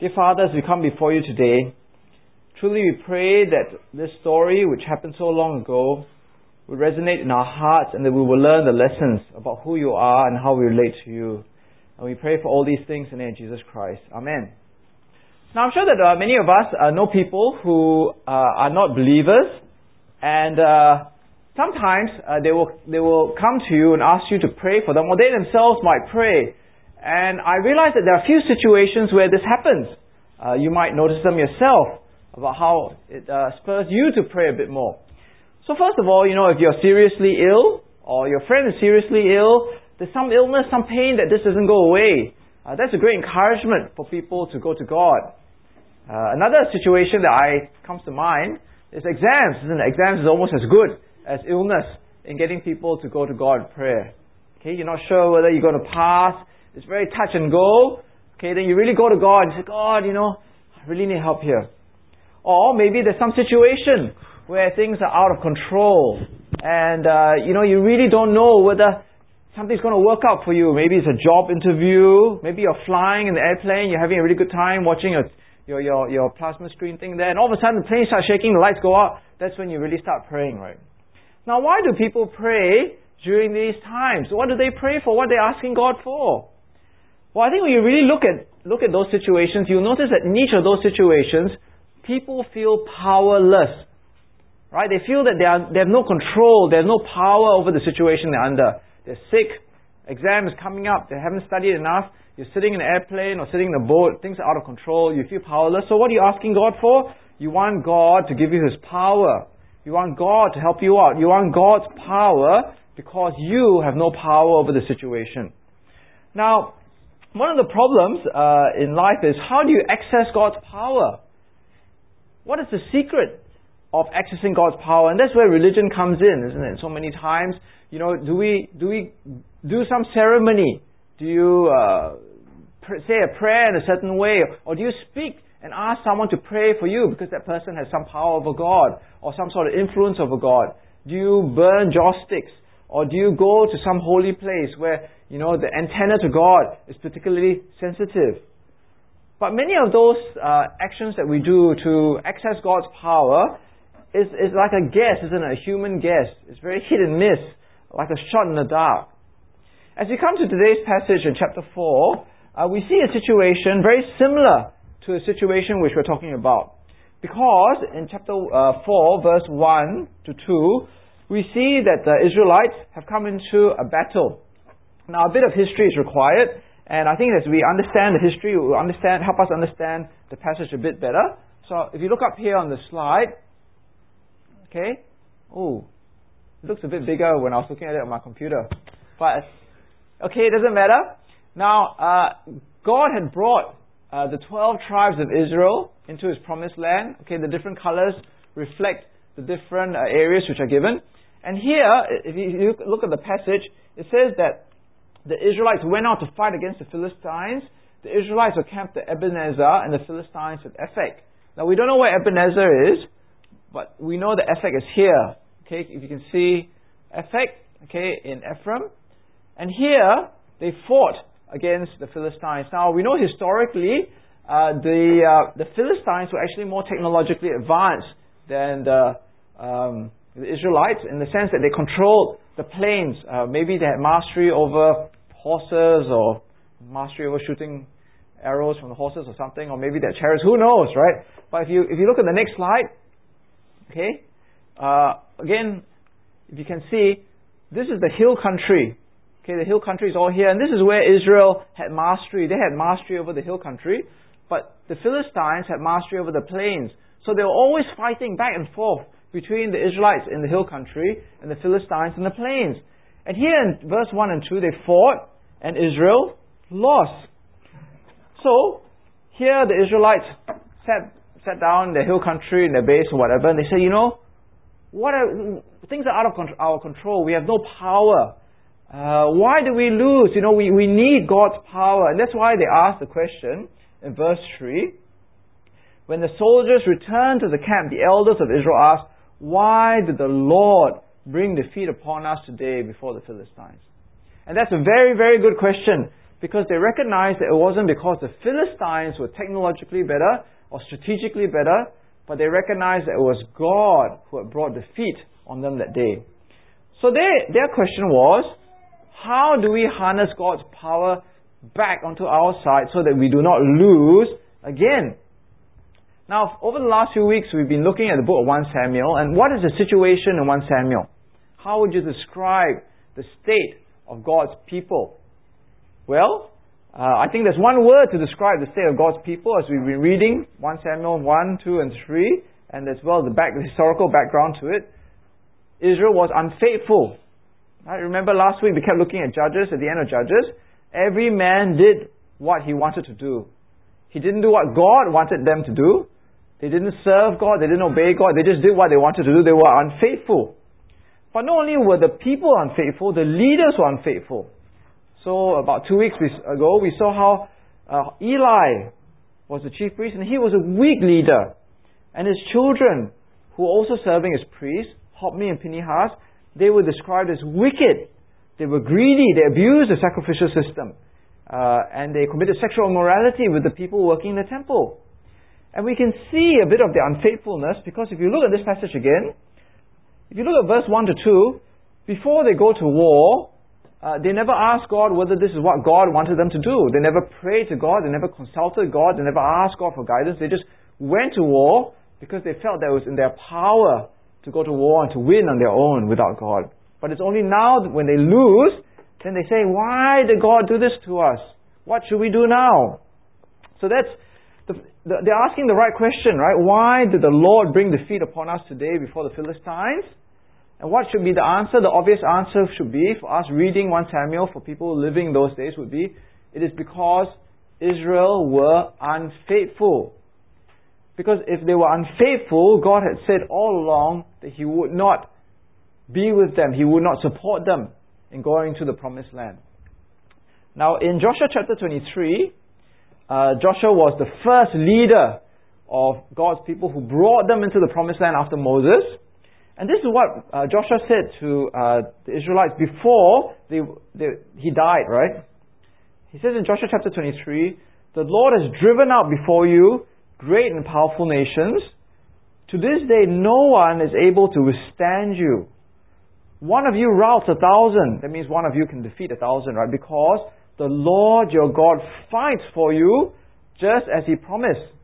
Dear Father, as we come before you today, truly we pray that this story, which happened so long ago, will resonate in our hearts and that we will learn the lessons about who you are and how we relate to you. And we pray for all these things in the name of Jesus Christ. Amen. Now, I'm sure that uh, many of us uh, know people who uh, are not believers, and uh, sometimes uh, they will they will come to you and ask you to pray for them, or they themselves might pray. And I realize that there are a few situations where this happens. Uh, you might notice them yourself about how it uh, spurs you to pray a bit more. So first of all, you know, if you're seriously ill or your friend is seriously ill, there's some illness, some pain that this doesn't go away. Uh, that's a great encouragement for people to go to God. Uh, another situation that I comes to mind is exams. Isn't it? Exams is almost as good as illness in getting people to go to God in prayer. Okay, you're not sure whether you're going to pass. It's very touch and go. Okay, then you really go to God and say, God, you know, I really need help here. Or maybe there's some situation where things are out of control and, uh, you know, you really don't know whether something's going to work out for you. Maybe it's a job interview. Maybe you're flying in the airplane. You're having a really good time watching your, your, your, your plasma screen thing there. And all of a sudden the plane starts shaking, the lights go out. That's when you really start praying, right? Now, why do people pray during these times? What do they pray for? What are they asking God for? Well, I think when you really look at, look at those situations, you'll notice that in each of those situations, people feel powerless. Right? They feel that they, are, they have no control, they have no power over the situation they're under. They're sick, exam is coming up, they haven't studied enough, you're sitting in an airplane or sitting in a boat, things are out of control, you feel powerless. So what are you asking God for? You want God to give you His power. You want God to help you out. You want God's power because you have no power over the situation. Now, one of the problems uh, in life is how do you access God's power? What is the secret of accessing God's power? And that's where religion comes in, isn't it? So many times, you know, do we do we do some ceremony? Do you uh, pr- say a prayer in a certain way, or do you speak and ask someone to pray for you because that person has some power over God or some sort of influence over God? Do you burn joss sticks? Or do you go to some holy place where, you know, the antenna to God is particularly sensitive? But many of those uh, actions that we do to access God's power is, is like a guess, isn't it? A human guess. It's very hit and miss, like a shot in the dark. As we come to today's passage in chapter 4, uh, we see a situation very similar to a situation which we're talking about. Because in chapter uh, 4, verse 1 to 2, we see that the Israelites have come into a battle. Now, a bit of history is required, and I think as we understand the history, it will understand, help us understand the passage a bit better. So, if you look up here on the slide, okay, oh, it looks a bit bigger when I was looking at it on my computer, but okay, it doesn't matter. Now, uh, God had brought uh, the 12 tribes of Israel into his promised land. Okay, the different colors reflect the different uh, areas which are given. And here, if you look at the passage, it says that the Israelites went out to fight against the Philistines. The Israelites were camped at Ebenezer, and the Philistines at Aphek. Now, we don't know where Ebenezer is, but we know that Aphek is here. Okay, if you can see Aphek, okay, in Ephraim. And here, they fought against the Philistines. Now, we know historically, uh, the, uh, the Philistines were actually more technologically advanced than the um, the Israelites in the sense that they controlled the plains. Uh, maybe they had mastery over horses or mastery over shooting arrows from the horses or something, or maybe their chariots. Who knows, right? But if you if you look at the next slide, okay, uh, again, if you can see, this is the hill country. Okay, the hill country is all here, and this is where Israel had mastery. They had mastery over the hill country, but the Philistines had mastery over the plains. So they were always fighting back and forth between the Israelites in the hill country and the Philistines in the plains. And here in verse 1 and 2, they fought and Israel lost. So, here the Israelites sat, sat down in the hill country, in their base or whatever, and they said, you know, what are, things are out of our control. We have no power. Uh, why do we lose? You know, we, we need God's power. And that's why they asked the question in verse 3. When the soldiers returned to the camp, the elders of Israel asked, why did the Lord bring defeat upon us today before the Philistines? And that's a very, very good question because they recognized that it wasn't because the Philistines were technologically better or strategically better, but they recognized that it was God who had brought defeat on them that day. So they, their question was, how do we harness God's power back onto our side so that we do not lose again? Now, over the last few weeks, we've been looking at the book of 1 Samuel, and what is the situation in 1 Samuel? How would you describe the state of God's people? Well, uh, I think there's one word to describe the state of God's people as we've been reading 1 Samuel 1, 2, and 3, and as well the, back, the historical background to it. Israel was unfaithful. Right? Remember last week we kept looking at Judges, at the end of Judges. Every man did what he wanted to do. He didn't do what God wanted them to do. They didn't serve God, they didn't obey God, they just did what they wanted to do, they were unfaithful. But not only were the people unfaithful, the leaders were unfaithful. So about two weeks ago, we saw how uh, Eli was the chief priest, and he was a weak leader. And his children, who were also serving as priests, Hophni and Phinehas, they were described as wicked. They were greedy, they abused the sacrificial system. Uh, and they committed sexual immorality with the people working in the temple. And we can see a bit of their unfaithfulness because if you look at this passage again, if you look at verse 1 to 2, before they go to war, uh, they never asked God whether this is what God wanted them to do. They never prayed to God, they never consulted God, they never asked God for guidance. They just went to war because they felt that it was in their power to go to war and to win on their own without God. But it's only now when they lose, then they say, Why did God do this to us? What should we do now? So that's the, the, they're asking the right question, right? Why did the Lord bring defeat upon us today before the Philistines? And what should be the answer? The obvious answer should be, for us reading 1 Samuel, for people living those days, would be, it is because Israel were unfaithful. Because if they were unfaithful, God had said all along that He would not be with them, He would not support them in going to the promised land. Now, in Joshua chapter 23, uh, Joshua was the first leader of God's people who brought them into the promised land after Moses. And this is what uh, Joshua said to uh, the Israelites before they, they, he died, right? He says in Joshua chapter 23, The Lord has driven out before you great and powerful nations. To this day, no one is able to withstand you. One of you routs a thousand. That means one of you can defeat a thousand, right? Because the Lord your God fights for you just as He promised.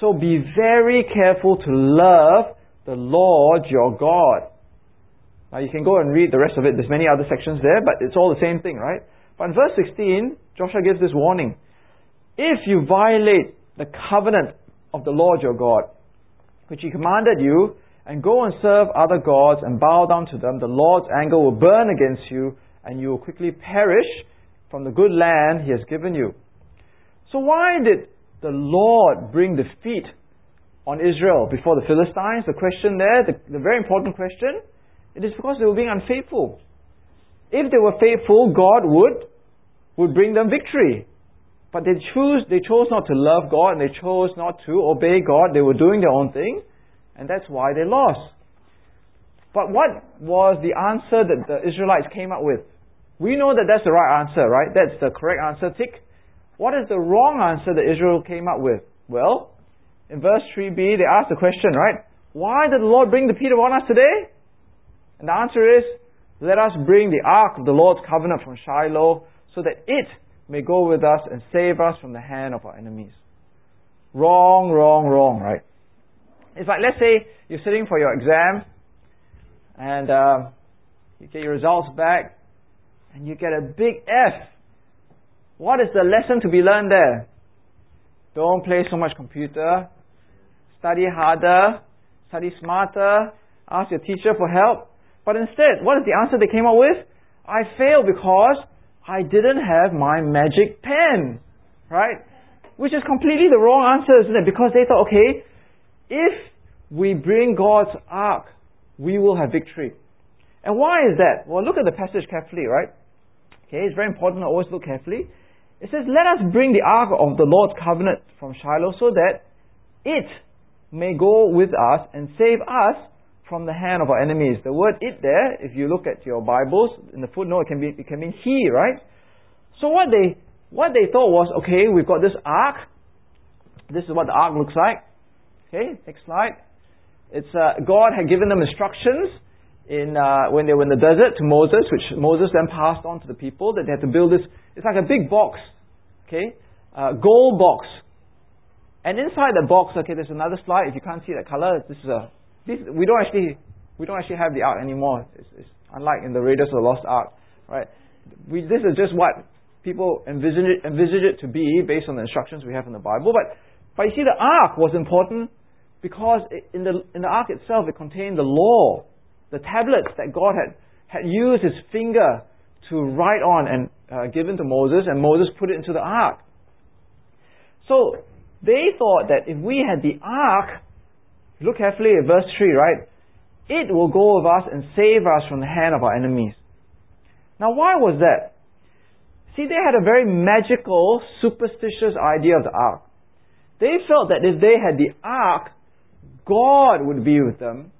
So be very careful to love the Lord your God. Now you can go and read the rest of it. There's many other sections there, but it's all the same thing, right? But in verse 16, Joshua gives this warning. If you violate the covenant of the Lord your God, which he commanded you, and go and serve other gods and bow down to them, the Lord's anger will burn against you, and you will quickly perish from the good land he has given you. So why did the Lord bring defeat on Israel before the Philistines? The question there, the, the very important question, it is because they were being unfaithful. If they were faithful, God would, would bring them victory. But they choose they chose not to love God and they chose not to obey God. They were doing their own thing, and that's why they lost. But what was the answer that the Israelites came up with? We know that that's the right answer, right? That's the correct answer. Tick. What is the wrong answer that Israel came up with? Well, in verse 3b, they ask the question, right? Why did the Lord bring the Peter on us today? And the answer is, let us bring the ark of the Lord's covenant from Shiloh so that it may go with us and save us from the hand of our enemies. Wrong, wrong, wrong, right? It's like, let's say you're sitting for your exam and uh, you get your results back and you get a big F. What is the lesson to be learned there? Don't play so much computer. Study harder. Study smarter. Ask your teacher for help. But instead, what is the answer they came up with? I failed because I didn't have my magic pen. Right? Which is completely the wrong answer, isn't it? Because they thought, okay, if we bring God's ark, we will have victory. And why is that? Well, look at the passage carefully, right? Okay, it's very important to always look carefully. It says, Let us bring the ark of the Lord's covenant from Shiloh so that it may go with us and save us from the hand of our enemies. The word it there, if you look at your Bibles, in the footnote, it can, be, it can mean he, right? So what they what they thought was, okay, we've got this ark. This is what the ark looks like. Okay, next slide. It's uh, God had given them instructions in uh, when they were in the desert to Moses, which Moses then passed on to the people that they had to build this. It's like a big box, okay, uh, gold box, and inside the box, okay, there's another slide. If you can't see that color, this is a this, we don't actually we don't actually have the ark anymore. It's, it's unlike in the Raiders of the Lost Ark, right? We, this is just what people envision it, envisage it to be based on the instructions we have in the Bible. But but you see, the ark was important because in the, in the ark itself it contained the law, the tablets that God had, had used his finger to write on and uh, given to Moses, and Moses put it into the ark. So they thought that if we had the ark, look carefully at verse 3, right? It will go with us and save us from the hand of our enemies. Now, why was that? See, they had a very magical, superstitious idea of the ark. They felt that if they had the ark, God would be with them.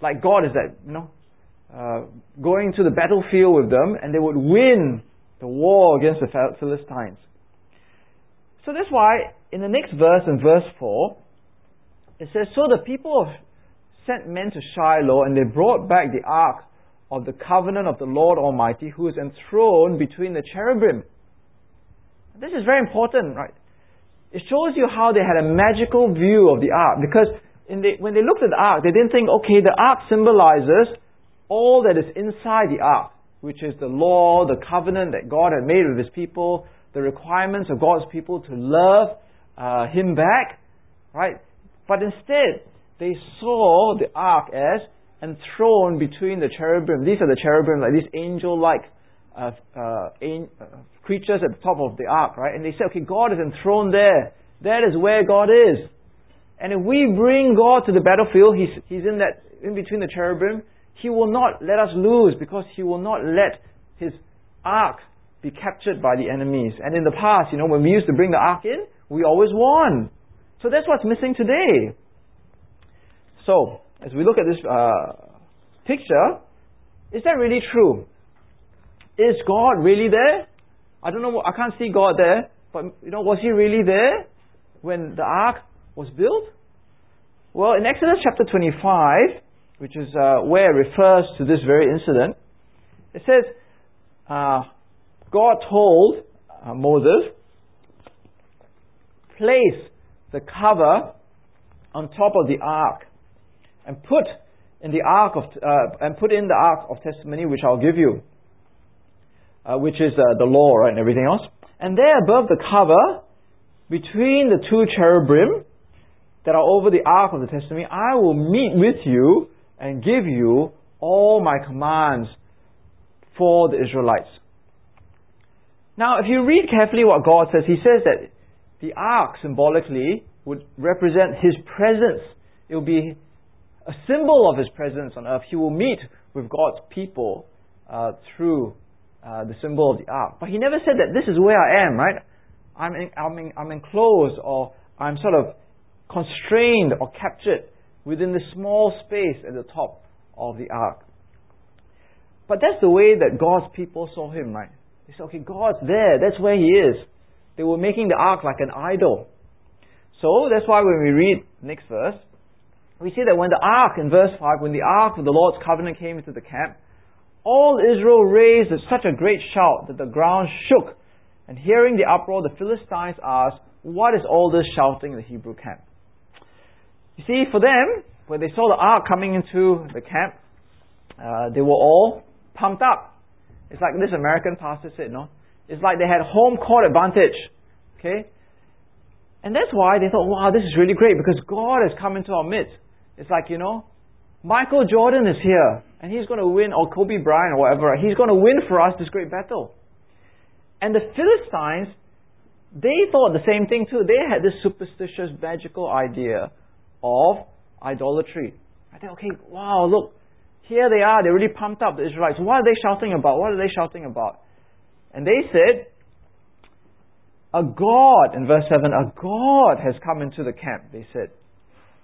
Like God is that, you know, uh, going to the battlefield with them and they would win the war against the Philistines. So that's why in the next verse, in verse 4, it says, So the people sent men to Shiloh and they brought back the ark of the covenant of the Lord Almighty who is enthroned between the cherubim. This is very important, right? It shows you how they had a magical view of the ark because the, when they looked at the ark, they didn't think, okay, the ark symbolizes all that is inside the ark, which is the law, the covenant that God had made with His people, the requirements of God's people to love uh, Him back, right? But instead, they saw the ark as enthroned between the cherubim. These are the cherubim, like these angel-like uh, uh, an- uh, creatures at the top of the ark, right? And they said, okay, God is enthroned there. That is where God is. And if we bring God to the battlefield, He's, he's in that, in between the cherubim, He will not let us lose because He will not let His ark be captured by the enemies. And in the past, you know, when we used to bring the ark in, we always won. So that's what's missing today. So, as we look at this uh, picture, is that really true? Is God really there? I don't know, I can't see God there, but you know, was He really there when the ark was built? Well, in Exodus chapter 25, which is uh, where it refers to this very incident, it says, uh, God told uh, Moses, place the cover on top of the ark and put in the ark of uh, and put in the ark of testimony which I'll give you, uh, which is uh, the law right, and everything else. And there above the cover, between the two cherubim, that are over the ark of the testimony, I will meet with you and give you all my commands for the Israelites. Now, if you read carefully what God says, He says that the ark symbolically would represent His presence. It will be a symbol of His presence on earth. He will meet with God's people uh, through uh, the symbol of the ark. But He never said that this is where I am, right? I'm, in, I'm, in, I'm enclosed or I'm sort of constrained or captured within the small space at the top of the ark. But that's the way that God's people saw him, right? They said, okay, God's there. That's where he is. They were making the ark like an idol. So that's why when we read next verse, we see that when the ark, in verse 5, when the ark of the Lord's covenant came into the camp, all Israel raised such a great shout that the ground shook. And hearing the uproar, the Philistines asked, What is all this shouting in the Hebrew camp? You see, for them, when they saw the ark coming into the camp, uh, they were all pumped up. It's like this American pastor said, no? It's like they had home court advantage. Okay? And that's why they thought, wow, this is really great because God has come into our midst. It's like, you know, Michael Jordan is here and he's going to win, or Kobe Bryant or whatever, he's going to win for us this great battle. And the Philistines, they thought the same thing too. They had this superstitious, magical idea of idolatry. I think, okay, wow, look, here they are, they're really pumped up, the Israelites. What are they shouting about? What are they shouting about? And they said, a God, in verse 7, a God has come into the camp, they said.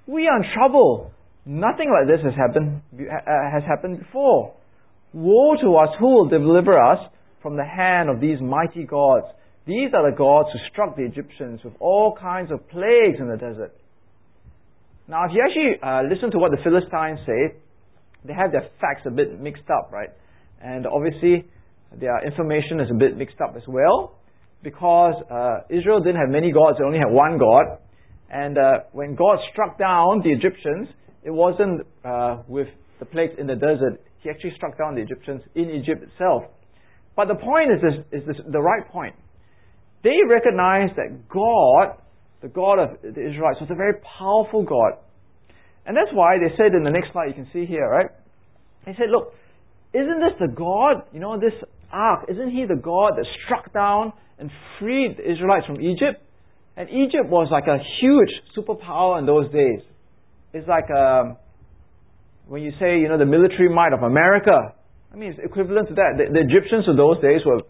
We are in trouble. Nothing like this has happened, uh, has happened before. Woe to us, who will deliver us from the hand of these mighty gods. These are the gods who struck the Egyptians with all kinds of plagues in the desert. Now, if you actually uh, listen to what the Philistines say, they have their facts a bit mixed up, right? And obviously, their information is a bit mixed up as well, because uh, Israel didn't have many gods; they only had one God. And uh, when God struck down the Egyptians, it wasn't uh, with the plagues in the desert. He actually struck down the Egyptians in Egypt itself. But the point is this, is this, the right point. They recognized that God, the God of the Israelites, was a very powerful God. And that's why they said in the next slide, you can see here, right? They said, look, isn't this the God, you know, this ark, isn't he the God that struck down and freed the Israelites from Egypt? And Egypt was like a huge superpower in those days. It's like um, when you say, you know, the military might of America. I mean, it's equivalent to that. The, the Egyptians of those days were,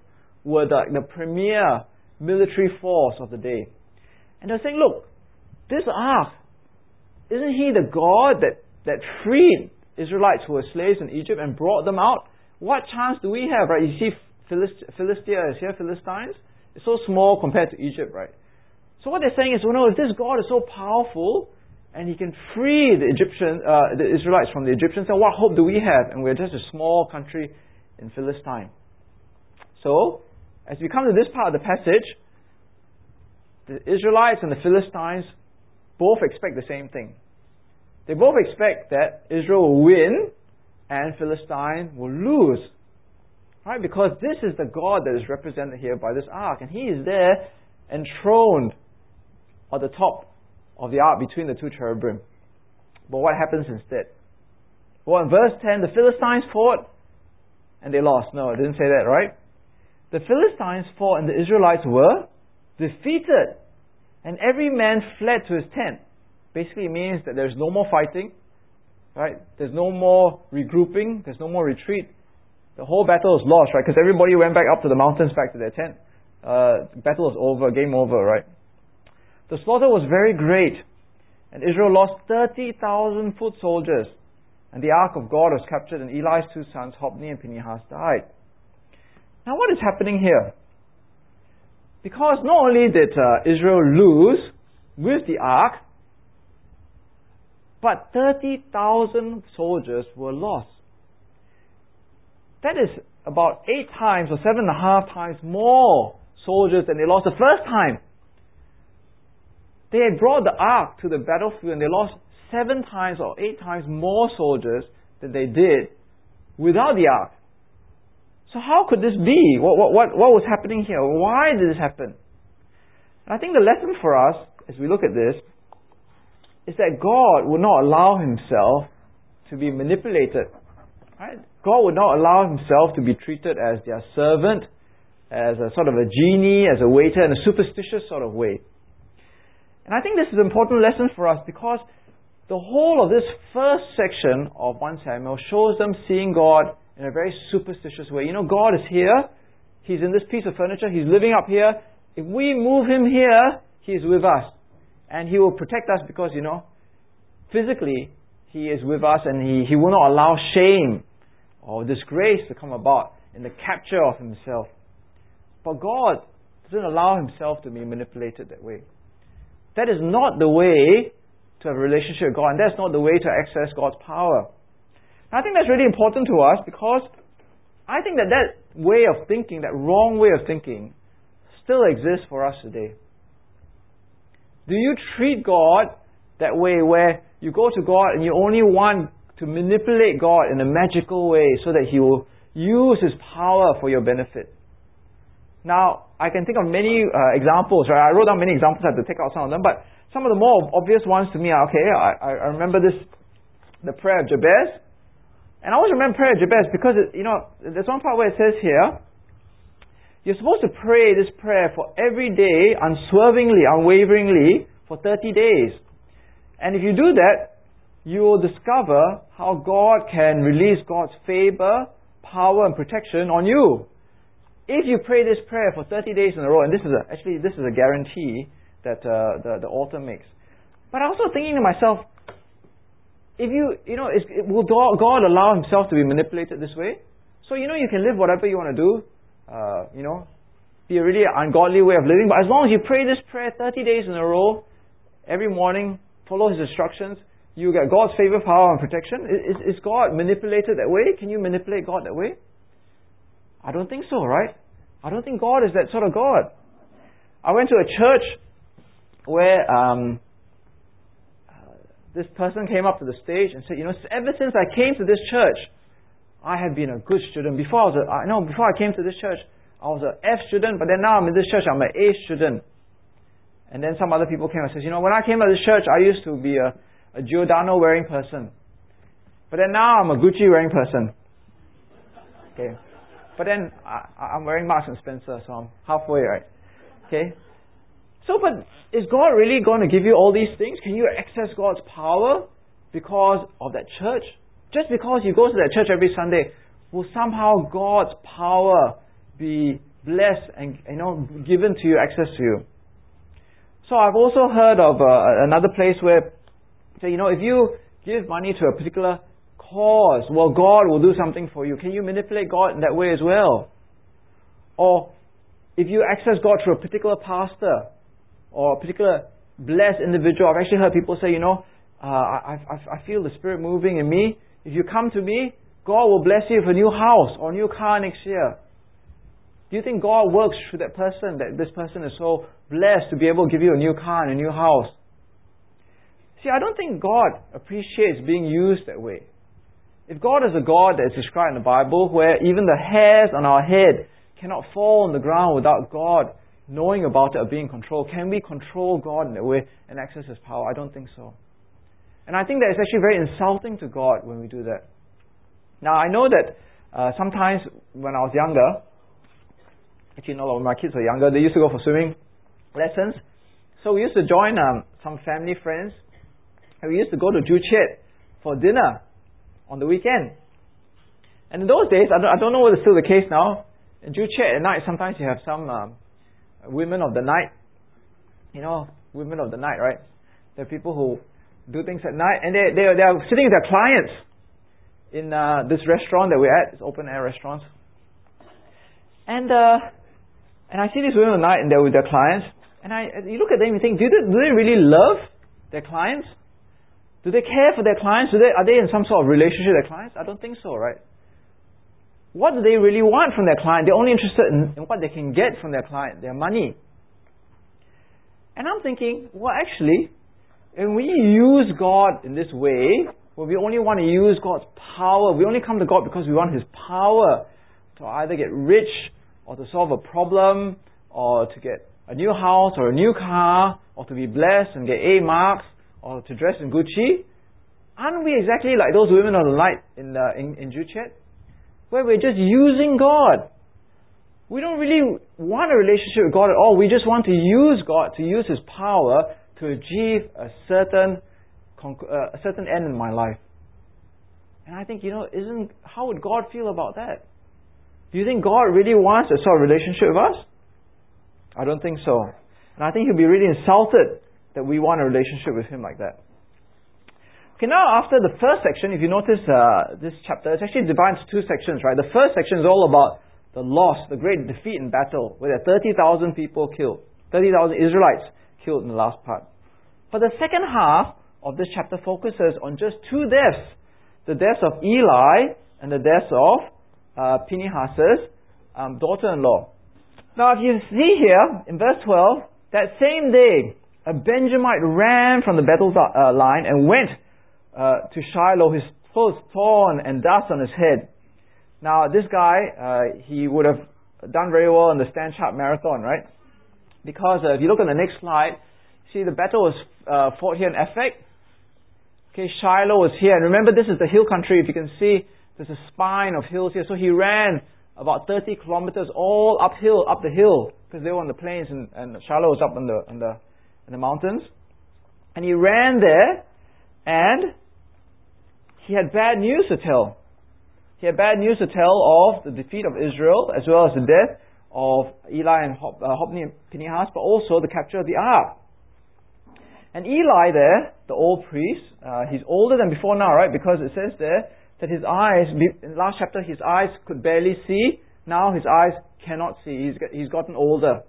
were the, the premier military force of the day. And they're saying, look, this ark, isn't he the God that, that freed Israelites who were slaves in Egypt and brought them out? What chance do we have, right? You see, Philist- Philistia is here, Philistines. It's so small compared to Egypt, right? So what they're saying is, well, no, if this God is so powerful and he can free the Egyptian, uh, the Israelites from the Egyptians, then what hope do we have? And we're just a small country in Philistine. So, as we come to this part of the passage, the Israelites and the Philistines both expect the same thing. They both expect that Israel will win and Philistine will lose. Right? Because this is the God that is represented here by this ark. And he is there enthroned at the top of the ark between the two cherubim. But what happens instead? Well, in verse 10, the Philistines fought and they lost. No, it didn't say that, right? The Philistines fought and the Israelites were defeated. And every man fled to his tent. Basically, means that there's no more fighting, right? There's no more regrouping, there's no more retreat. The whole battle is lost, right? Because everybody went back up to the mountains, back to their tent. Uh, battle is over, game over, right? The slaughter was very great, and Israel lost 30,000 foot soldiers, and the ark of God was captured, and Eli's two sons, Hophni and Phinehas, died. Now, what is happening here? Because not only did uh, Israel lose with the ark, but 30,000 soldiers were lost. That is about eight times or seven and a half times more soldiers than they lost the first time. They had brought the ark to the battlefield and they lost seven times or eight times more soldiers than they did without the ark. So how could this be? What, what, what, what was happening here? Why did this happen? And I think the lesson for us, as we look at this, is that God would not allow himself to be manipulated. Right? God would not allow himself to be treated as their servant, as a sort of a genie, as a waiter, in a superstitious sort of way. And I think this is an important lesson for us because the whole of this first section of 1 Samuel shows them seeing God in a very superstitious way. You know, God is here. He's in this piece of furniture. He's living up here. If we move him here, he's with us. And he will protect us because, you know, physically, he is with us and he, he will not allow shame or disgrace to come about in the capture of himself. But God doesn't allow himself to be manipulated that way. That is not the way to have a relationship with God, and that's not the way to access God's power. I think that's really important to us because I think that that way of thinking, that wrong way of thinking, still exists for us today. Do you treat God that way where you go to God and you only want to manipulate God in a magical way so that He will use His power for your benefit? Now, I can think of many uh, examples, right? I wrote down many examples, I have to take out some of them, but some of the more obvious ones to me are, okay, I, I remember this, the prayer of Jabez. And I always remember prayer of Jabez because, it, you know, there's one part where it says here, you're supposed to pray this prayer for every day, unswervingly, unwaveringly, for 30 days. And if you do that, you will discover how God can release God's favor, power, and protection on you. If you pray this prayer for 30 days in a row, and this is a, actually this is a guarantee that uh, the, the author makes. But I also thinking to myself, if you, you know, is, will God allow himself to be manipulated this way? So, you know, you can live whatever you want to do. uh, you know, be a really ungodly way of living. But as long as you pray this prayer 30 days in a row, every morning, follow His instructions, you get God's favor, power, and protection. Is, is God manipulated that way? Can you manipulate God that way? I don't think so, right? I don't think God is that sort of God. I went to a church where um, this person came up to the stage and said, "You know, ever since I came to this church, I have been a good student. Before I was, a, I know, before I came to this church, I was an F student, but then now I'm in this church, I'm an A student." And then some other people came and said, "You know, when I came to this church, I used to be a a Giordano wearing person. But then now I'm a Gucci wearing person. Okay. But then I, I'm wearing Marks and Spencer, so I'm halfway, right? Okay. So, but is God really going to give you all these things? Can you access God's power because of that church? Just because you go to that church every Sunday, will somehow God's power be blessed and you know given to you, access to you? So I've also heard of uh, another place where Say, you know, if you give money to a particular cause, well, God will do something for you. Can you manipulate God in that way as well? Or if you access God through a particular pastor or a particular blessed individual, I've actually heard people say, you know, uh, I, I, I feel the Spirit moving in me. If you come to me, God will bless you with a new house or a new car next year. Do you think God works through that person, that this person is so blessed to be able to give you a new car and a new house? See, I don't think God appreciates being used that way. If God is a God that is described in the Bible, where even the hairs on our head cannot fall on the ground without God knowing about it or being controlled, can we control God in that way and access His power? I don't think so. And I think that it's actually very insulting to God when we do that. Now, I know that uh, sometimes when I was younger, actually, no, when my kids were younger, they used to go for swimming lessons. So we used to join um, some family friends and we used to go to Joo Chiat for dinner on the weekend. And in those days, I don't, I don't know whether it's still the case now. In Joo Chiat at night, sometimes you have some um, women of the night. You know, women of the night, right? There are people who do things at night, and they they they are sitting with their clients in uh, this restaurant that we're at. It's open air restaurants. And uh, and I see these women at night, and they're with their clients. And I you look at them and you think, do they, do they really love their clients? Do they care for their clients? Do they, are they in some sort of relationship with their clients? I don't think so, right? What do they really want from their client? They're only interested in, in what they can get from their client, their money. And I'm thinking, well, actually, when we use God in this way, well, we only want to use God's power. We only come to God because we want His power to either get rich or to solve a problem or to get a new house or a new car or to be blessed and get A marks or to dress in Gucci, aren't we exactly like those women of the light in, the, in, in Joo Chiat? Where we're just using God. We don't really want a relationship with God at all. We just want to use God, to use His power to achieve a certain, uh, a certain end in my life. And I think, you know, isn't, how would God feel about that? Do you think God really wants a sort of relationship with us? I don't think so. And I think He'll be really insulted that we want a relationship with Him like that. Okay, now after the first section, if you notice uh, this chapter, it's actually divided into two sections, right? The first section is all about the loss, the great defeat in battle, where there are 30,000 people killed, 30,000 Israelites killed in the last part. But the second half of this chapter focuses on just two deaths the deaths of Eli and the deaths of uh, Phinehas's um, daughter in law. Now, if you see here in verse 12, that same day, a Benjamite ran from the battle uh, line and went uh, to Shiloh, his clothes torn and dust on his head. Now, this guy, uh, he would have done very well in the StanChart Marathon, right? Because uh, if you look on the next slide, see the battle was uh, fought here in Aphek. Okay, Shiloh was here. And remember, this is the hill country. If you can see, there's a spine of hills here. So he ran about 30 kilometers all uphill, up the hill, because they were on the plains and, and Shiloh was up on the, on the in the mountains. And he ran there and he had bad news to tell. He had bad news to tell of the defeat of Israel as well as the death of Eli and Hop, uh, Hophni and Phinehas, but also the capture of the ark. And Eli there, the old priest, uh, he's older than before now, right? Because it says there that his eyes, in the last chapter, his eyes could barely see Now his eyes cannot see. He's, he's gotten older.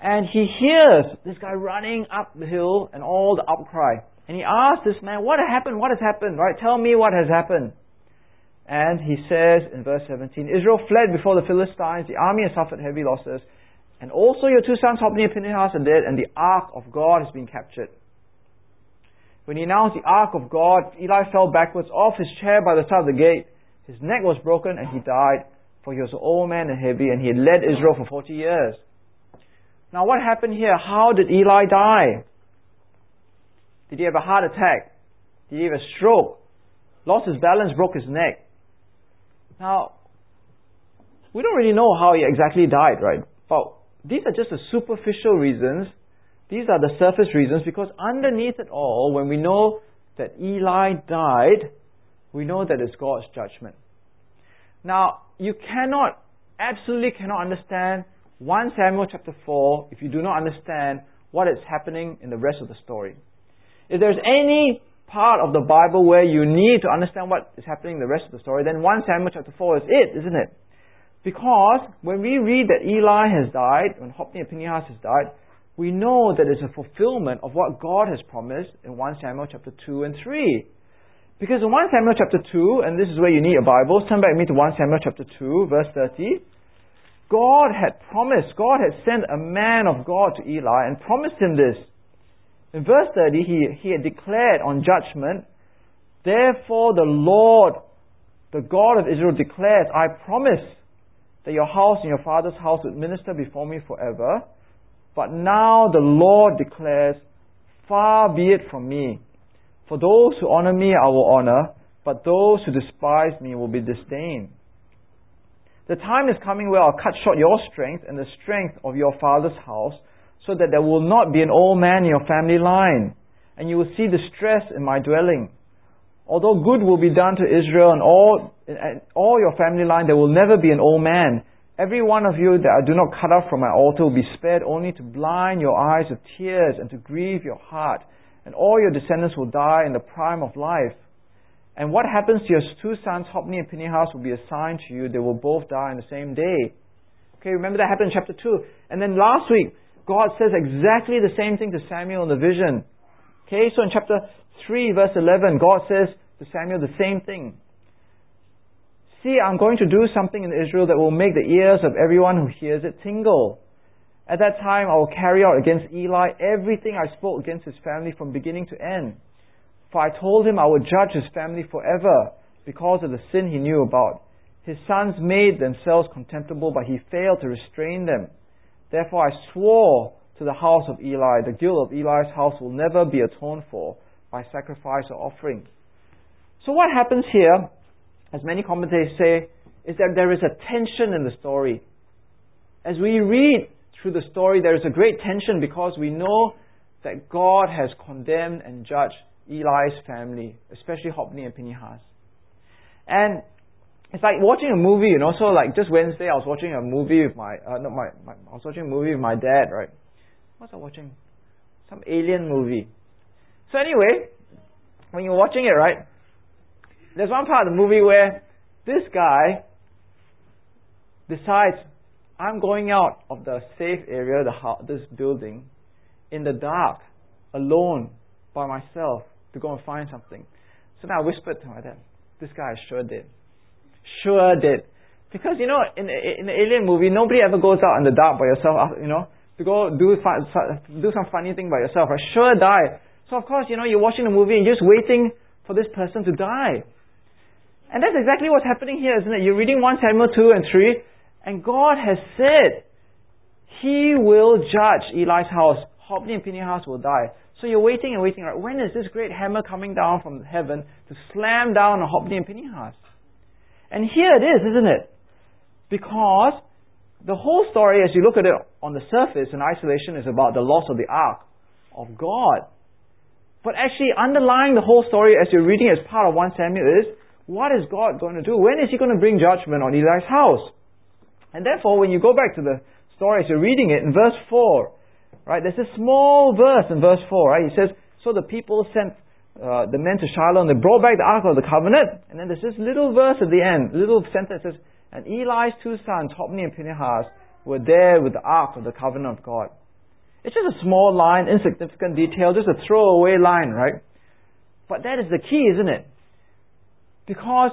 And he hears this guy running up the hill and all the outcry. And he asked this man, What happened? What has happened? Right? Tell me what has happened. And he says in verse 17, Israel fled before the Philistines, the army has suffered heavy losses, and also your two sons, Hophni and Phinehas, are dead, and the ark of God has been captured. When he announced the ark of God, Eli fell backwards off his chair by the side of the gate. His neck was broken, and he died, for he was an old man and heavy, and he had led Israel for 40 years. Now, what happened here? How did Eli die? Did he have a heart attack? Did he have a stroke? Lost his balance, broke his neck. Now, we don't really know how he exactly died, right? But these are just the superficial reasons. These are the surface reasons because underneath it all, when we know that Eli died, we know that it's God's judgment. Now, you cannot, absolutely cannot understand 1 Samuel chapter 4 if you do not understand what is happening in the rest of the story. If there's any part of the Bible where you need to understand what is happening in the rest of the story, then 1 Samuel chapter 4 is it, isn't it? Because when we read that Eli has died, when Hophni and Phinehas has died, we know that it's a fulfillment of what God has promised in 1 Samuel chapter 2 and 3. Because in 1 Samuel chapter 2, and this is where you need a Bible, turn back with me to 1 Samuel chapter 2, verse 30. God had promised, God had sent a man of God to Eli and promised him this. In verse 30, he, he had declared on judgment, Therefore the Lord, the God of Israel declares, I promise that your house and your father's house would minister before me forever. But now the Lord declares, Far be it from me. For those who honor me I will honor, but those who despise me will be disdained. The time is coming where I'll cut short your strength and the strength of your father's house, so that there will not be an old man in your family line, and you will see distress in my dwelling. Although good will be done to Israel and all, and all your family line, there will never be an old man. Every one of you that I do not cut off from my altar will be spared only to blind your eyes with tears and to grieve your heart. And all your descendants will die in the prime of life. And what happens to your two sons, Hophni and Phinehas, will be assigned to you. They will both die on the same day. Okay, remember that happened in chapter 2. And then last week, God says exactly the same thing to Samuel in the vision. Okay, so in chapter 3, verse 11, God says to Samuel the same thing. See, I'm going to do something in Israel that will make the ears of everyone who hears it tingle. At that time, I will carry out against Eli everything I spoke against his family from beginning to end. For I told him I would judge his family forever because of the sin he knew about. His sons made themselves contemptible, but he failed to restrain them. Therefore I swore to the house of Eli, the guilt of Eli's house will never be atoned for by sacrifice or offering. So what happens here, as many commentators say, is that there is a tension in the story. As we read through the story, there is a great tension because we know that God has condemned and judged Eli's family, especially Hophni and Phinehas. And it's like watching a movie, you know. So like just Wednesday, I was watching a movie with my, uh, not my, my, I was watching a movie with my dad, right? What was I watching? Some alien movie. So anyway, when you're watching it, right? There's one part of the movie where this guy decides, I'm going out of the safe area, the house, this building, in the dark, alone, by myself to go and find something. So now I whispered to my dad, this guy sure dead. Sure dead. Because, you know, in, in the alien movie, nobody ever goes out in the dark by yourself, uh, you know, to go do, fun, do some funny thing by yourself. I sure die. So of course, you know, you're watching the movie and you're just waiting for this person to die. And that's exactly what's happening here, isn't it? You're reading 1 Samuel 2 and 3, and God has said, He will judge Eli's house. Hophni and Phinehas will die. So you're waiting and waiting, right? When is this great hammer coming down from heaven to slam down on Hophni and Phinehas? And here it is, isn't it? Because the whole story, as you look at it on the surface in isolation, is about the loss of the ark of God. But actually, underlying the whole story as you're reading as part of 1 Samuel is, what is God going to do? When is He going to bring judgment on Eli's house? And therefore, when you go back to the story as you're reading it in verse 4, Right? There's a small verse in verse 4, right? He says, So the people sent uh, the men to Shiloh and they brought back the Ark of the Covenant. And then there's this little verse at the end, little sentence that says, and Eli's two sons, Hophni and Phinehas, were there with the ark of the covenant of God. It's just a small line, insignificant detail, just a throwaway line, right? But that is the key, isn't it? Because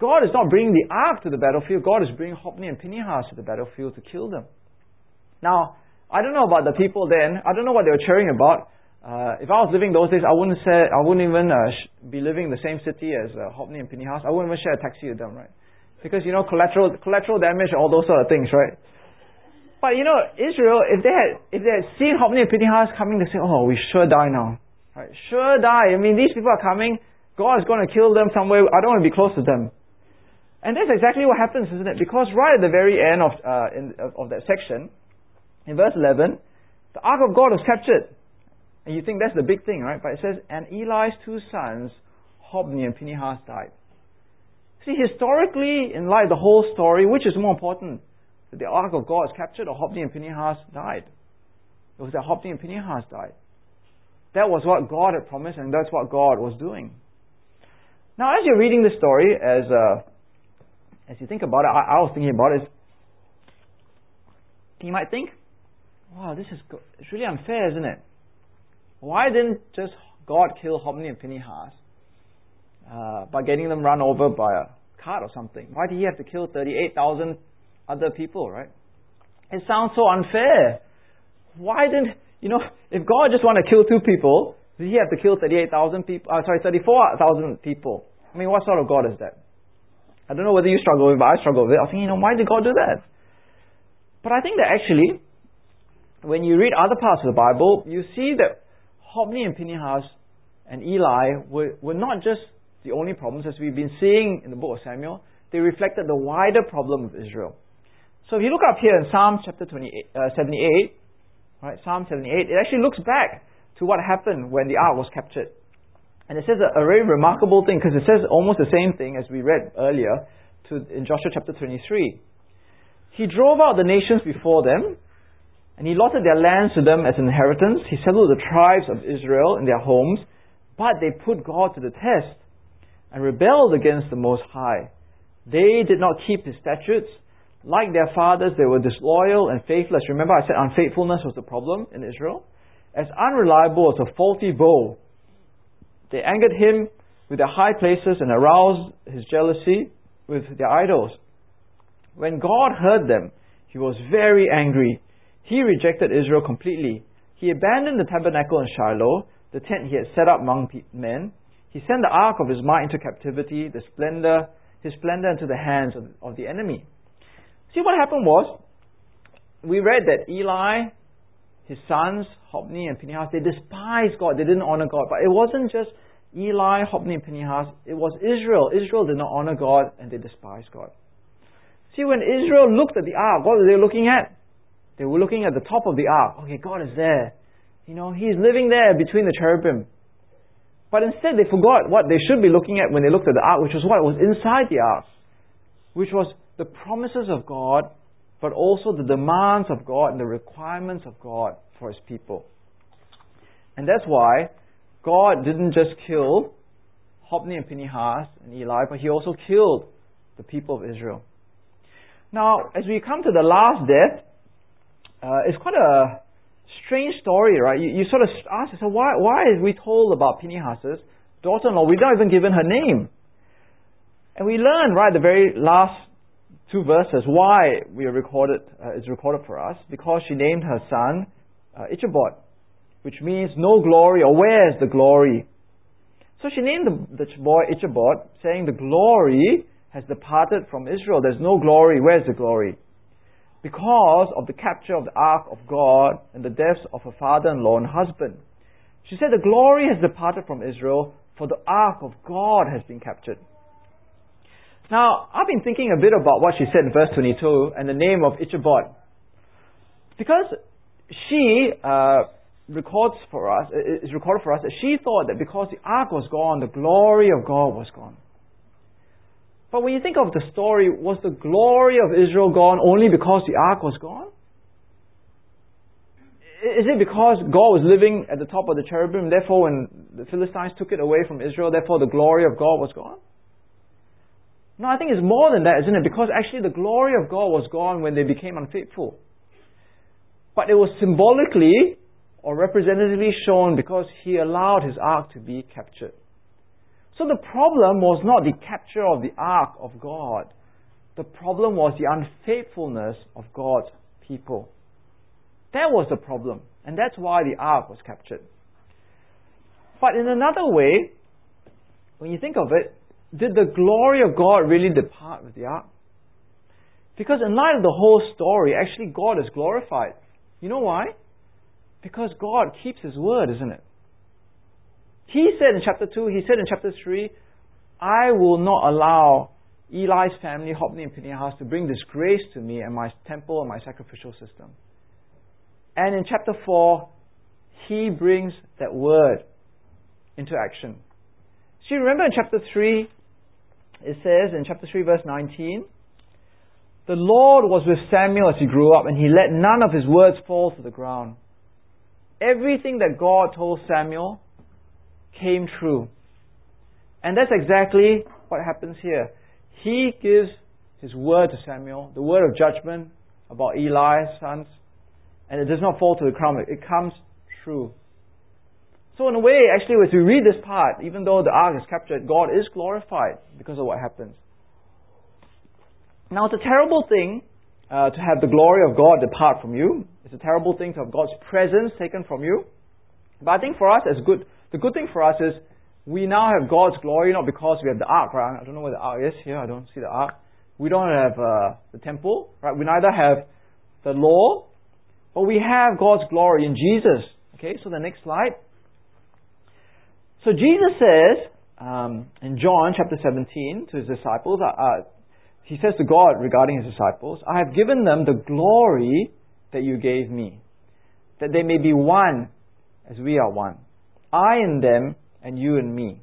God is not bringing the ark to the battlefield, God is bringing Hophni and Phinehas to the battlefield to kill them. Now, I don't know about the people then, I don't know what they were cheering about. Uh, if I was living those days, I wouldn't say, I wouldn't even uh, sh- be living in the same city as uh, Hophni and Phinehas. I wouldn't even share a taxi with them, right? Because you know collateral collateral damage, and all those sort of things, right? But you know Israel, if they had if they had seen Hophni and Phinehas coming, they say, "Oh, we sure die now, right? Sure die. I mean, these people are coming. God is going to kill them somewhere. I don't want to be close to them." And that's exactly what happens, isn't it? Because right at the very end of uh, in, of, of that section, in verse 11, the ark of God was captured. And you think that's the big thing, right? But it says, and Eli's two sons, Hophni and Phinehas, died. See, historically, in light of the whole story, which is more important? That the ark of God is captured or Hophni and Phinehas died? It was that Hophni and Phinehas died. That was what God had promised, and that's what God was doing. Now, as you're reading the story, as uh, as you think about it, I, I was thinking about it. You might think, "Wow, this is it's really unfair, isn't it? Why didn't just God kill Hophni and Phinehas uh, by getting them run over by a cart or something? Why did he have to kill 38,000 other people, right? It sounds so unfair. Why didn't, you know, if God just wanted to kill two people, did he have to kill 38,000 people, uh, sorry, 34,000 people? I mean, what sort of God is that? I don't know whether you struggle with it, but I struggle with it. I think, you know, why did God do that? But I think that actually, when you read other parts of the Bible, you see that Hophni and Phinehas and Eli were, were not just the only problems, as we've been seeing in the book of Samuel, they reflected the wider problem of Israel. So if you look up here in Psalm chapter 28, uh, 78, right, Psalm 78, it actually looks back to what happened when the ark was captured. And it says a, a very remarkable thing, because it says almost the same thing as we read earlier to, in Joshua chapter 23. He drove out the nations before them, and he allotted their lands to them as inheritance. He settled the tribes of Israel in their homes, but they put God to the test and rebelled against the Most High. They did not keep his statutes. Like their fathers, they were disloyal and faithless. Remember, I said unfaithfulness was the problem in Israel? As unreliable as a faulty bow. They angered him with their high places and aroused his jealousy with their idols. When God heard them, he was very angry he rejected Israel completely. He abandoned the tabernacle in Shiloh, the tent he had set up among men. He sent the ark of his might into captivity, the splendor, his splendor into the hands of, of the enemy. See what happened was, we read that Eli, his sons, Hophni and Phinehas, they despised God. They didn't honor God. But it wasn't just Eli, Hophni and Phinehas. It was Israel. Israel did not honor God and they despised God. See, when Israel looked at the ark, what were they looking at? They were looking at the top of the ark. Okay, God is there. You know, He's living there between the cherubim. But instead, they forgot what they should be looking at when they looked at the ark, which was what was inside the ark, which was the promises of God, but also the demands of God and the requirements of God for His people. And that's why God didn't just kill Hophni and Phinehas and Eli, but He also killed the people of Israel. Now, as we come to the last death, uh, it's quite a strange story, right? You, you sort of ask yourself, why, why is we told about Phinehas's daughter-in-law? We've not even given her name. And we learn, right, the very last two verses why we are recorded, uh, is recorded for us, because she named her son uh, Ichabod, which means no glory, or where is the glory? So she named the, the boy Ichabod, saying the glory has departed from Israel. There's no glory. Where's the glory? Because of the capture of the ark of God and the deaths of her father-in-law and husband. She said the glory has departed from Israel, for the ark of God has been captured. Now, I've been thinking a bit about what she said in verse 22 and the name of Ichabod. Because she uh, records for us, is recorded for us that she thought that because the ark was gone, the glory of God was gone. But when you think of the story, was the glory of Israel gone only because the ark was gone? Is it because God was living at the top of the cherubim, therefore when the Philistines took it away from Israel, therefore the glory of God was gone? No, I think it's more than that, isn't it? Because actually the glory of God was gone when they became unfaithful. But it was symbolically or representatively shown because he allowed his ark to be captured. So the problem was not the capture of the ark of God. The problem was the unfaithfulness of God's people. That was the problem. And that's why the ark was captured. But in another way, when you think of it, did the glory of God really depart with the ark? Because in light of the whole story, actually God is glorified. You know why? Because God keeps His word, isn't it? He said in chapter 2, He said in chapter 3, I will not allow Eli's family, Hophni and Phinehas, to bring disgrace to me and my temple and my sacrificial system. And in chapter 4, He brings that word into action. So you remember in chapter 3, it says in chapter 3, verse 19, the Lord was with Samuel as he grew up, and he let none of his words fall to the ground. Everything that God told Samuel came true. And that's exactly what happens here. He gives his word to Samuel, the word of judgment about Eli's sons, and it does not fall to the ground. It comes true. So in a way, actually, as we read this part, even though the ark is captured, God is glorified because of what happens. Now, it's a terrible thing uh, to have the glory of God depart from you. It's a terrible thing to have God's presence taken from you. But I think for us, as good, the good thing for us is we now have God's glory not because we have the ark, right? I don't know where the ark is here. I don't see the ark. We don't have uh, the temple, right? We neither have the law, but we have God's glory in Jesus. Okay, so the next slide. So Jesus says um, in John chapter 17 to his disciples, uh, uh, he says to God regarding his disciples, I have given them the glory that you gave me, that they may be one as we are one. I in them and you in me.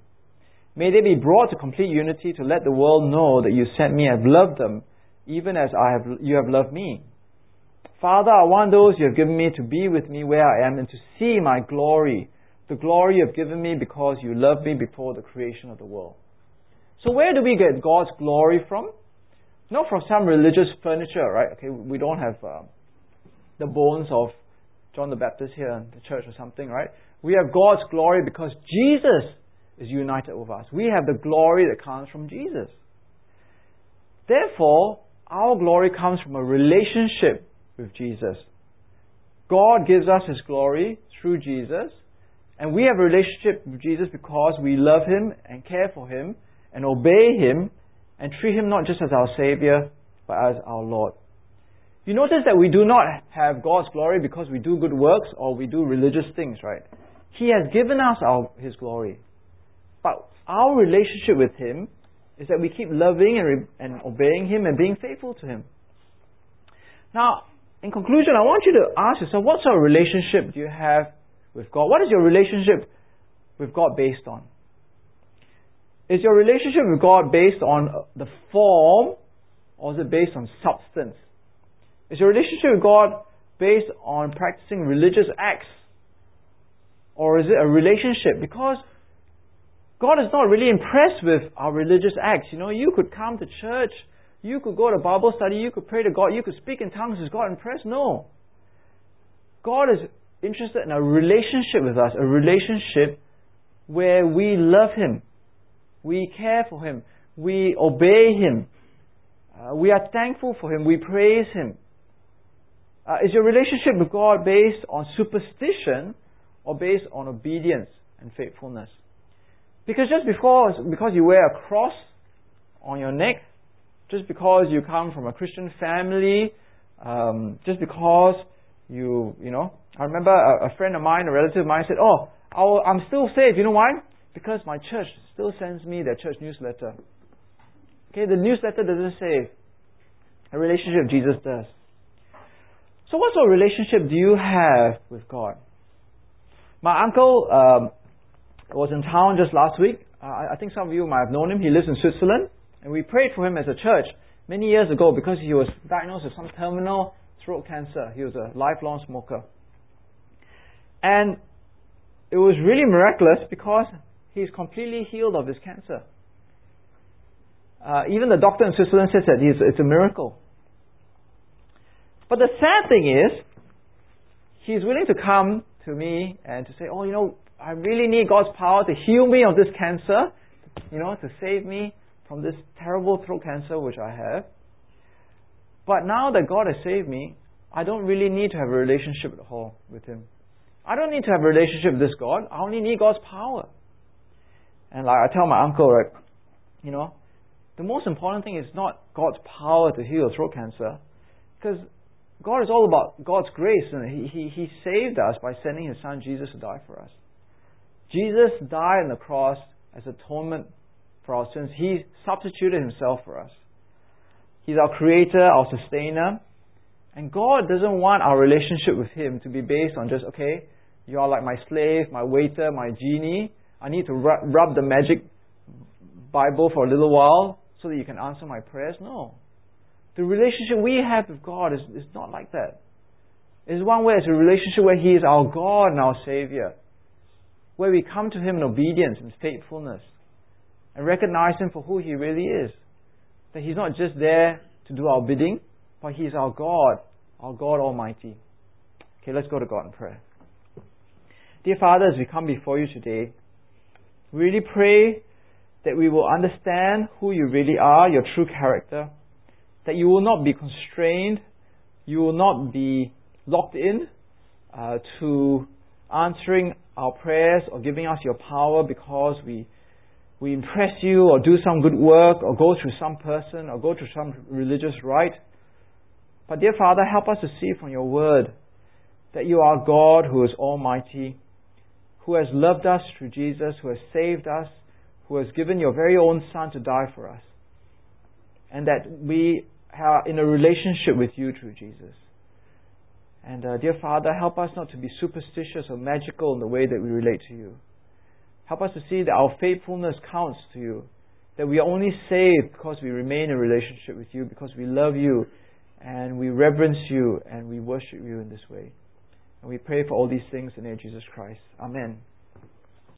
May they be brought to complete unity to let the world know that you sent me and have loved them, even as I have, you have loved me. Father, I want those you have given me to be with me where I am and to see my glory the glory you have given me because you loved me before the creation of the world. So where do we get God's glory from? Not from some religious furniture, right? Okay, we don't have uh, the bones of John the Baptist here in the church or something, right? We have God's glory because Jesus is united with us. We have the glory that comes from Jesus. Therefore, our glory comes from a relationship with Jesus. God gives us His glory through Jesus, and we have a relationship with Jesus because we love Him and care for Him and obey Him and treat Him not just as our Savior, but as our Lord. You notice that we do not have God's glory because we do good works or we do religious things, right? He has given us our, His glory. But our relationship with Him is that we keep loving and, re- and obeying Him and being faithful to Him. Now, in conclusion, I want you to ask yourself, what sort of relationship do you have with God? What is your relationship with God based on? Is your relationship with God based on uh, the form or is it based on substance? Is your relationship with God based on practicing religious acts? Or is it a relationship? Because God is not really impressed with our religious acts. You know, you could come to church, you could go to Bible study, you could pray to God, you could speak in tongues. Is God impressed? No. God is interested in a relationship with us, a relationship where we love Him, we care for Him, we obey Him, uh, we are thankful for Him, we praise Him. Uh, is your relationship with God based on superstition or based on obedience and faithfulness? Because just because, because you wear a cross on your neck, just because you come from a Christian family, um, just because you, you know, I remember a, a, friend of mine, a relative of mine said, Oh, i am still saved. You know why? Because my church still sends me their church newsletter. Okay, the newsletter doesn't say a relationship Jesus does. So, what sort of relationship do you have with God? My uncle um, was in town just last week. Uh, I think some of you might have known him. He lives in Switzerland. And we prayed for him as a church many years ago because he was diagnosed with some terminal throat cancer. He was a lifelong smoker. And it was really miraculous because he's completely healed of his cancer. Uh, even the doctor in Switzerland says that it's, it's a miracle. But the sad thing is, he's willing to come to me and to say, oh, you know, I really need God's power to heal me of this cancer, you know, to save me from this terrible throat cancer which I have. But now that God has saved me, I don't really need to have a relationship at all with Him. I don't need to have a relationship with this God. I only need God's power. And like I tell my uncle, right, you know, the most important thing is not God's power to heal throat cancer, because God is all about God's grace, and he, he, he saved us by sending His Son Jesus to die for us. Jesus died on the cross as atonement for our sins. He substituted Himself for us. He's our creator, our sustainer. And God doesn't want our relationship with Him to be based on just, okay, you are like my slave, my waiter, my genie. I need to rub, rub the magic Bible for a little while so that you can answer my prayers. No. The relationship we have with God is, is not like that. It's one way, it's a relationship where He is our God and our Savior. Where we come to Him in obedience and faithfulness and recognize Him for who He really is. That He's not just there to do our bidding, but He is our God, our God Almighty. Okay, let's go to God in prayer. Dear Father, as we come before you today, we really pray that we will understand who you really are, your true character, that you will not be constrained, you will not be locked in uh, to answering our prayers or giving us your power because we we impress you or do some good work or go through some person or go through some religious rite. But dear Father, help us to see from your word that you are God who is almighty, who has loved us through Jesus, who has saved us, who has given your very own Son to die for us. And that we are in a relationship with you through Jesus. And uh, dear Father, help us not to be superstitious or magical in the way that we relate to you. Help us to see that our faithfulness counts to you. That we are only saved because we remain in relationship with you, because we love you and we reverence you and we worship you in this way. And we pray for all these things in the name of Jesus Christ. Amen.